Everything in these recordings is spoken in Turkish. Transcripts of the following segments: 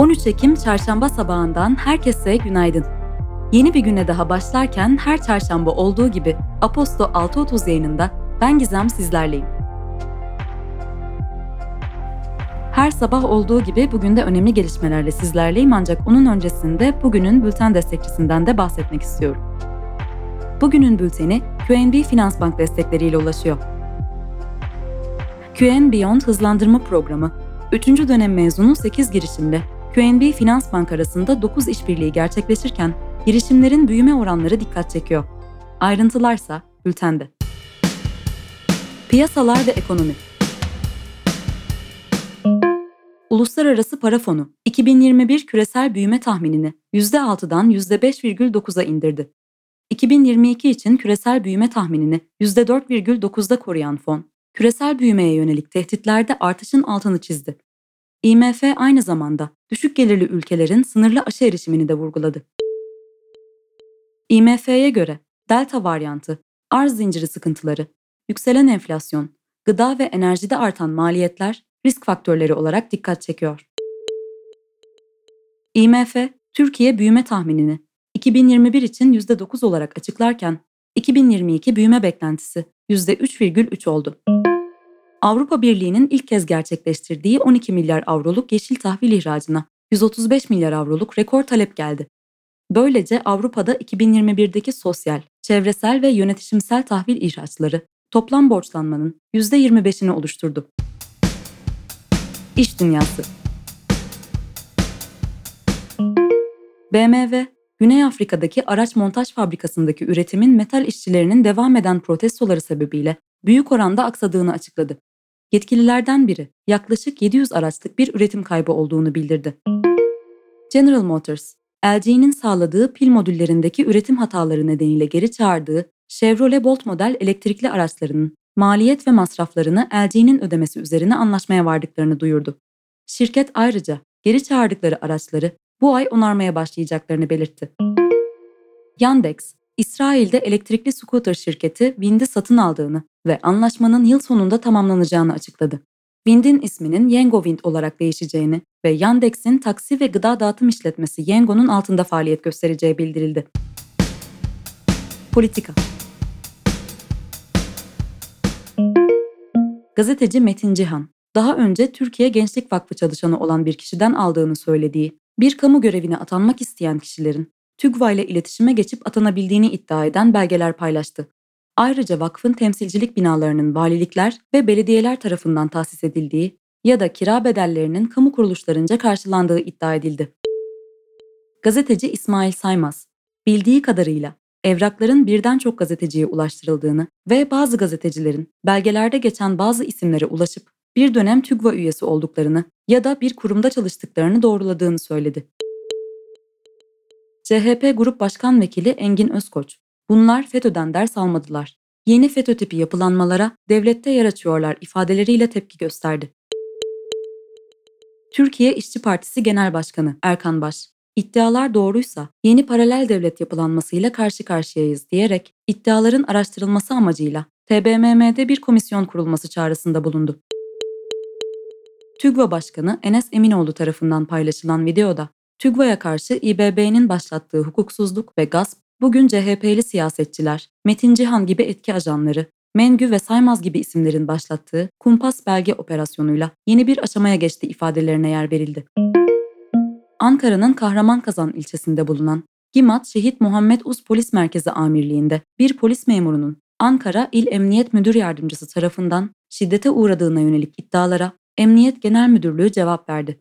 13 Ekim çarşamba sabahından herkese günaydın. Yeni bir güne daha başlarken her çarşamba olduğu gibi Aposto 6.30 yayınında ben Gizem sizlerleyim. Her sabah olduğu gibi bugün de önemli gelişmelerle sizlerleyim ancak onun öncesinde bugünün bülten destekçisinden de bahsetmek istiyorum. Bugünün bülteni QNB Finans Bank destekleriyle ulaşıyor. QN Beyond Hızlandırma Programı, 3. dönem mezunu 8 girişimle QNB Finans Bank arasında 9 işbirliği gerçekleşirken girişimlerin büyüme oranları dikkat çekiyor. Ayrıntılarsa bültende. Piyasalar ve ekonomi Uluslararası Para Fonu 2021 küresel büyüme tahminini %6'dan %5,9'a indirdi. 2022 için küresel büyüme tahminini %4,9'da koruyan fon, küresel büyümeye yönelik tehditlerde artışın altını çizdi. IMF aynı zamanda düşük gelirli ülkelerin sınırlı aşı erişimini de vurguladı. IMF'ye göre delta varyantı, arz zinciri sıkıntıları, yükselen enflasyon, gıda ve enerjide artan maliyetler risk faktörleri olarak dikkat çekiyor. IMF, Türkiye büyüme tahminini 2021 için %9 olarak açıklarken 2022 büyüme beklentisi %3,3 oldu. Avrupa Birliği'nin ilk kez gerçekleştirdiği 12 milyar avroluk yeşil tahvil ihracına 135 milyar avroluk rekor talep geldi. Böylece Avrupa'da 2021'deki sosyal, çevresel ve yönetişimsel tahvil ihraçları toplam borçlanmanın %25'ini oluşturdu. İş Dünyası BMW, Güney Afrika'daki araç montaj fabrikasındaki üretimin metal işçilerinin devam eden protestoları sebebiyle büyük oranda aksadığını açıkladı. Yetkililerden biri yaklaşık 700 araçlık bir üretim kaybı olduğunu bildirdi. General Motors, LG'nin sağladığı pil modüllerindeki üretim hataları nedeniyle geri çağırdığı Chevrolet Bolt model elektrikli araçlarının maliyet ve masraflarını LG'nin ödemesi üzerine anlaşmaya vardıklarını duyurdu. Şirket ayrıca geri çağırdıkları araçları bu ay onarmaya başlayacaklarını belirtti. Yandex, İsrail'de elektrikli scooter şirketi Wind'i satın aldığını ve anlaşmanın yıl sonunda tamamlanacağını açıkladı. Wind'in isminin Yengo Wind olarak değişeceğini ve Yandex'in taksi ve gıda dağıtım işletmesi Yengo'nun altında faaliyet göstereceği bildirildi. Politika Gazeteci Metin Cihan, daha önce Türkiye Gençlik Vakfı çalışanı olan bir kişiden aldığını söylediği, bir kamu görevine atanmak isteyen kişilerin TÜGVA ile iletişime geçip atanabildiğini iddia eden belgeler paylaştı. Ayrıca vakfın temsilcilik binalarının valilikler ve belediyeler tarafından tahsis edildiği ya da kira bedellerinin kamu kuruluşlarınca karşılandığı iddia edildi. Gazeteci İsmail Saymaz, bildiği kadarıyla evrakların birden çok gazeteciye ulaştırıldığını ve bazı gazetecilerin belgelerde geçen bazı isimlere ulaşıp bir dönem TÜGVA üyesi olduklarını ya da bir kurumda çalıştıklarını doğruladığını söyledi. CHP Grup Başkan Vekili Engin Özkoç, bunlar FETÖ'den ders almadılar. Yeni FETÖ tipi yapılanmalara devlette yer açıyorlar ifadeleriyle tepki gösterdi. Türkiye İşçi Partisi Genel Başkanı Erkan Baş, iddialar doğruysa yeni paralel devlet yapılanmasıyla karşı karşıyayız diyerek iddiaların araştırılması amacıyla TBMM'de bir komisyon kurulması çağrısında bulundu. TÜGVA Başkanı Enes Eminoğlu tarafından paylaşılan videoda TÜGVA'ya karşı İBB'nin başlattığı hukuksuzluk ve gasp bugün CHP'li siyasetçiler, Metin Cihan gibi etki ajanları, Mengü ve Saymaz gibi isimlerin başlattığı kumpas belge operasyonuyla yeni bir aşamaya geçti ifadelerine yer verildi. Ankara'nın Kahramankazan ilçesinde bulunan Gimat Şehit Muhammed Uz Polis Merkezi Amirliği'nde bir polis memurunun Ankara İl Emniyet Müdür Yardımcısı tarafından şiddete uğradığına yönelik iddialara Emniyet Genel Müdürlüğü cevap verdi.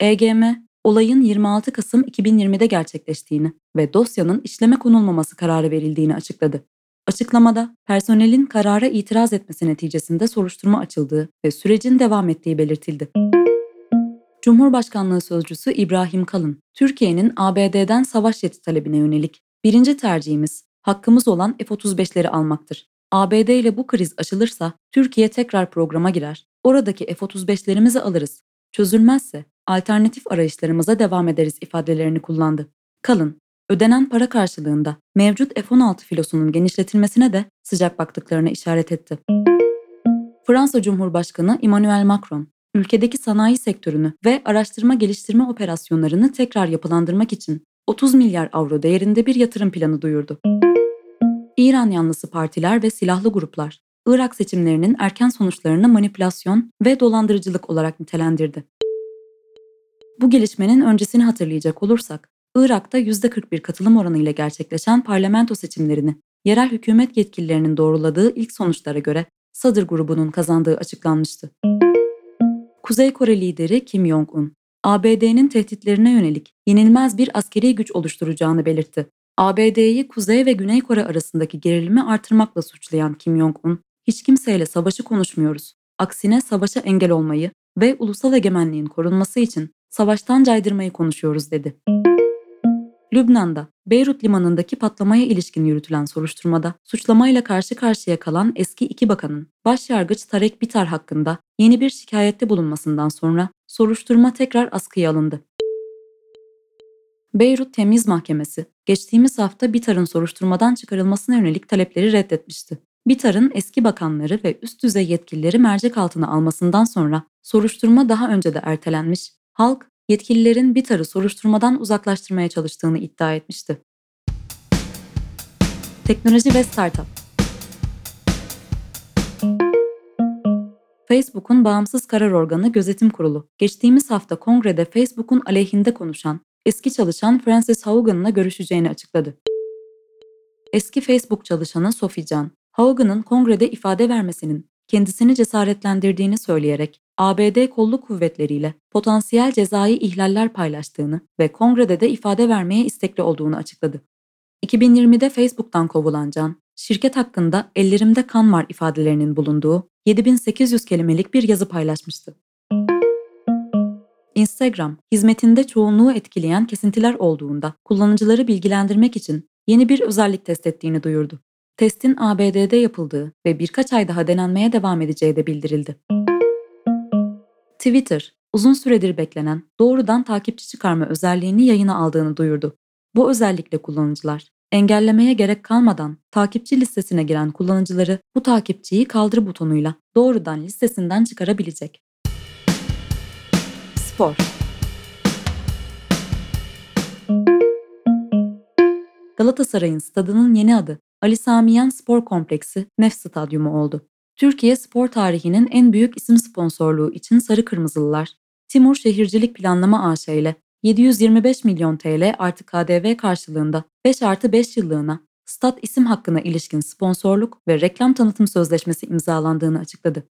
EGM, olayın 26 Kasım 2020'de gerçekleştiğini ve dosyanın işleme konulmaması kararı verildiğini açıkladı. Açıklamada personelin karara itiraz etmesi neticesinde soruşturma açıldığı ve sürecin devam ettiği belirtildi. Cumhurbaşkanlığı Sözcüsü İbrahim Kalın, Türkiye'nin ABD'den savaş jeti talebine yönelik birinci tercihimiz hakkımız olan F-35'leri almaktır. ABD ile bu kriz aşılırsa Türkiye tekrar programa girer. Oradaki F-35'lerimizi alırız. Çözülmezse alternatif arayışlarımıza devam ederiz ifadelerini kullandı. Kalın, ödenen para karşılığında mevcut F-16 filosunun genişletilmesine de sıcak baktıklarına işaret etti. Fransa Cumhurbaşkanı Emmanuel Macron, ülkedeki sanayi sektörünü ve araştırma geliştirme operasyonlarını tekrar yapılandırmak için 30 milyar avro değerinde bir yatırım planı duyurdu. İran yanlısı partiler ve silahlı gruplar, Irak seçimlerinin erken sonuçlarını manipülasyon ve dolandırıcılık olarak nitelendirdi. Bu gelişmenin öncesini hatırlayacak olursak, Irak'ta %41 katılım oranı ile gerçekleşen parlamento seçimlerini yerel hükümet yetkililerinin doğruladığı ilk sonuçlara göre Sadır grubunun kazandığı açıklanmıştı. Kuzey Kore lideri Kim Jong-un, ABD'nin tehditlerine yönelik yenilmez bir askeri güç oluşturacağını belirtti. ABD'yi Kuzey ve Güney Kore arasındaki gerilimi artırmakla suçlayan Kim Jong-un, hiç kimseyle savaşı konuşmuyoruz. Aksine savaşa engel olmayı ve ulusal egemenliğin korunması için savaştan caydırmayı konuşuyoruz dedi. Lübnan'da Beyrut limanındaki patlamaya ilişkin yürütülen soruşturmada suçlamayla karşı karşıya kalan eski iki bakanın başyargıç Tarek Bitar hakkında yeni bir şikayette bulunmasından sonra soruşturma tekrar askıya alındı. Beyrut Temiz Mahkemesi geçtiğimiz hafta Bitar'ın soruşturmadan çıkarılmasına yönelik talepleri reddetmişti. Bitar'ın eski bakanları ve üst düzey yetkilileri mercek altına almasından sonra soruşturma daha önce de ertelenmiş, halk yetkililerin Bitar'ı soruşturmadan uzaklaştırmaya çalıştığını iddia etmişti. Teknoloji ve Startup Facebook'un bağımsız karar organı Gözetim Kurulu, geçtiğimiz hafta kongrede Facebook'un aleyhinde konuşan, eski çalışan Francis Haugen'la görüşeceğini açıkladı. Eski Facebook çalışanı Sophie Can, Haugen'ın kongrede ifade vermesinin kendisini cesaretlendirdiğini söyleyerek ABD kolluk kuvvetleriyle potansiyel cezai ihlaller paylaştığını ve kongrede de ifade vermeye istekli olduğunu açıkladı. 2020'de Facebook'tan kovulan Can, şirket hakkında ellerimde kan var ifadelerinin bulunduğu 7800 kelimelik bir yazı paylaşmıştı. Instagram, hizmetinde çoğunluğu etkileyen kesintiler olduğunda kullanıcıları bilgilendirmek için yeni bir özellik test ettiğini duyurdu. Testin ABD'de yapıldığı ve birkaç ay daha denenmeye devam edeceği de bildirildi. Twitter, uzun süredir beklenen doğrudan takipçi çıkarma özelliğini yayına aldığını duyurdu. Bu özellikle kullanıcılar, engellemeye gerek kalmadan takipçi listesine giren kullanıcıları bu takipçiyi kaldır butonuyla doğrudan listesinden çıkarabilecek. Spor Galatasaray'ın stadının yeni adı Ali Samiyen Spor Kompleksi Nef Stadyumu oldu. Türkiye spor tarihinin en büyük isim sponsorluğu için Sarı Kırmızılılar, Timur Şehircilik Planlama AŞ ile 725 milyon TL artı KDV karşılığında 5 artı 5 yıllığına stat isim hakkına ilişkin sponsorluk ve reklam tanıtım sözleşmesi imzalandığını açıkladı.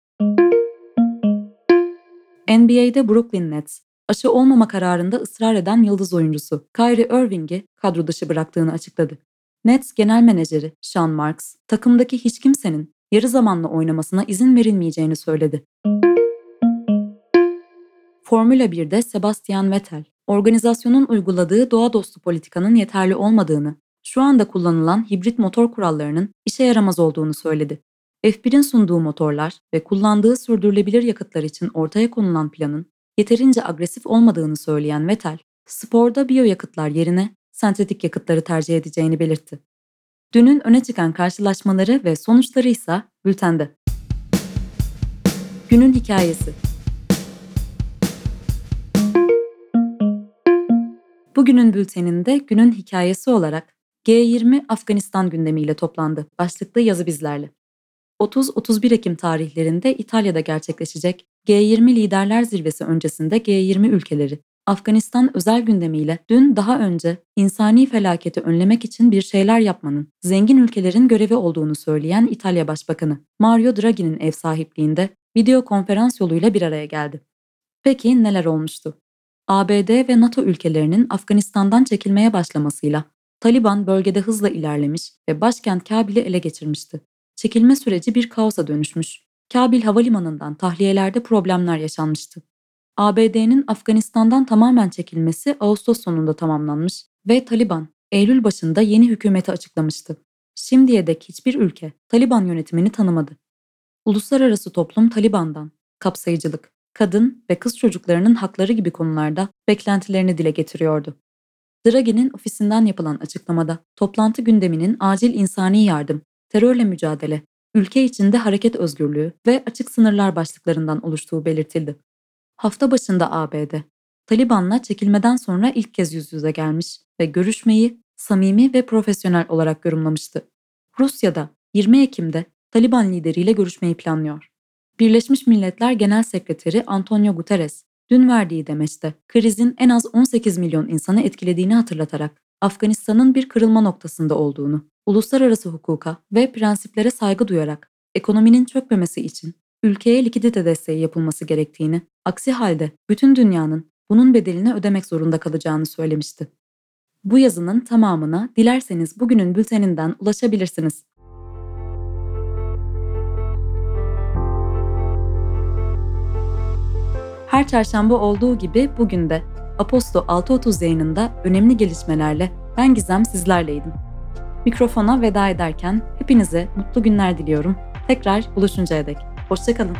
NBA'de Brooklyn Nets, aşı olmama kararında ısrar eden yıldız oyuncusu Kyrie Irving'i kadro dışı bıraktığını açıkladı. Nets Genel Menajeri Sean Marks, takımdaki hiç kimsenin yarı zamanlı oynamasına izin verilmeyeceğini söyledi. Formula 1'de Sebastian Vettel, organizasyonun uyguladığı doğa dostu politikanın yeterli olmadığını, şu anda kullanılan hibrit motor kurallarının işe yaramaz olduğunu söyledi. F1'in sunduğu motorlar ve kullandığı sürdürülebilir yakıtlar için ortaya konulan planın yeterince agresif olmadığını söyleyen Vettel, sporda biyoyakıtlar yerine sentetik yakıtları tercih edeceğini belirtti. Dünün öne çıkan karşılaşmaları ve sonuçları ise bültende. Günün hikayesi. Bugünün bülteninde günün hikayesi olarak G20 Afganistan gündemiyle toplandı başlıklı yazı bizlerle. 30-31 Ekim tarihlerinde İtalya'da gerçekleşecek G20 Liderler Zirvesi öncesinde G20 ülkeleri Afganistan özel gündemiyle dün daha önce insani felaketi önlemek için bir şeyler yapmanın zengin ülkelerin görevi olduğunu söyleyen İtalya Başbakanı Mario Draghi'nin ev sahipliğinde video konferans yoluyla bir araya geldi. Peki neler olmuştu? ABD ve NATO ülkelerinin Afganistan'dan çekilmeye başlamasıyla Taliban bölgede hızla ilerlemiş ve başkent Kabil'i ele geçirmişti. Çekilme süreci bir kaosa dönüşmüş. Kabil havalimanından tahliyelerde problemler yaşanmıştı. ABD'nin Afganistan'dan tamamen çekilmesi Ağustos sonunda tamamlanmış ve Taliban Eylül başında yeni hükümeti açıklamıştı. Şimdiye dek hiçbir ülke Taliban yönetimini tanımadı. Uluslararası toplum Taliban'dan kapsayıcılık, kadın ve kız çocuklarının hakları gibi konularda beklentilerini dile getiriyordu. Draghi'nin ofisinden yapılan açıklamada toplantı gündeminin acil insani yardım, terörle mücadele, ülke içinde hareket özgürlüğü ve açık sınırlar başlıklarından oluştuğu belirtildi. Hafta başında ABD, Taliban'la çekilmeden sonra ilk kez yüz yüze gelmiş ve görüşmeyi samimi ve profesyonel olarak yorumlamıştı. Rusya'da 20 Ekim'de Taliban lideriyle görüşmeyi planlıyor. Birleşmiş Milletler Genel Sekreteri Antonio Guterres, dün verdiği demeçte krizin en az 18 milyon insanı etkilediğini hatırlatarak Afganistan'ın bir kırılma noktasında olduğunu, uluslararası hukuka ve prensiplere saygı duyarak ekonominin çökmemesi için ülkeye likidite desteği yapılması gerektiğini, aksi halde bütün dünyanın bunun bedelini ödemek zorunda kalacağını söylemişti. Bu yazının tamamına dilerseniz bugünün bülteninden ulaşabilirsiniz. Her çarşamba olduğu gibi bugün de Aposto 6.30 yayınında önemli gelişmelerle ben Gizem sizlerleydim. Mikrofona veda ederken hepinize mutlu günler diliyorum. Tekrar buluşuncaya dek. Hoşçakalın.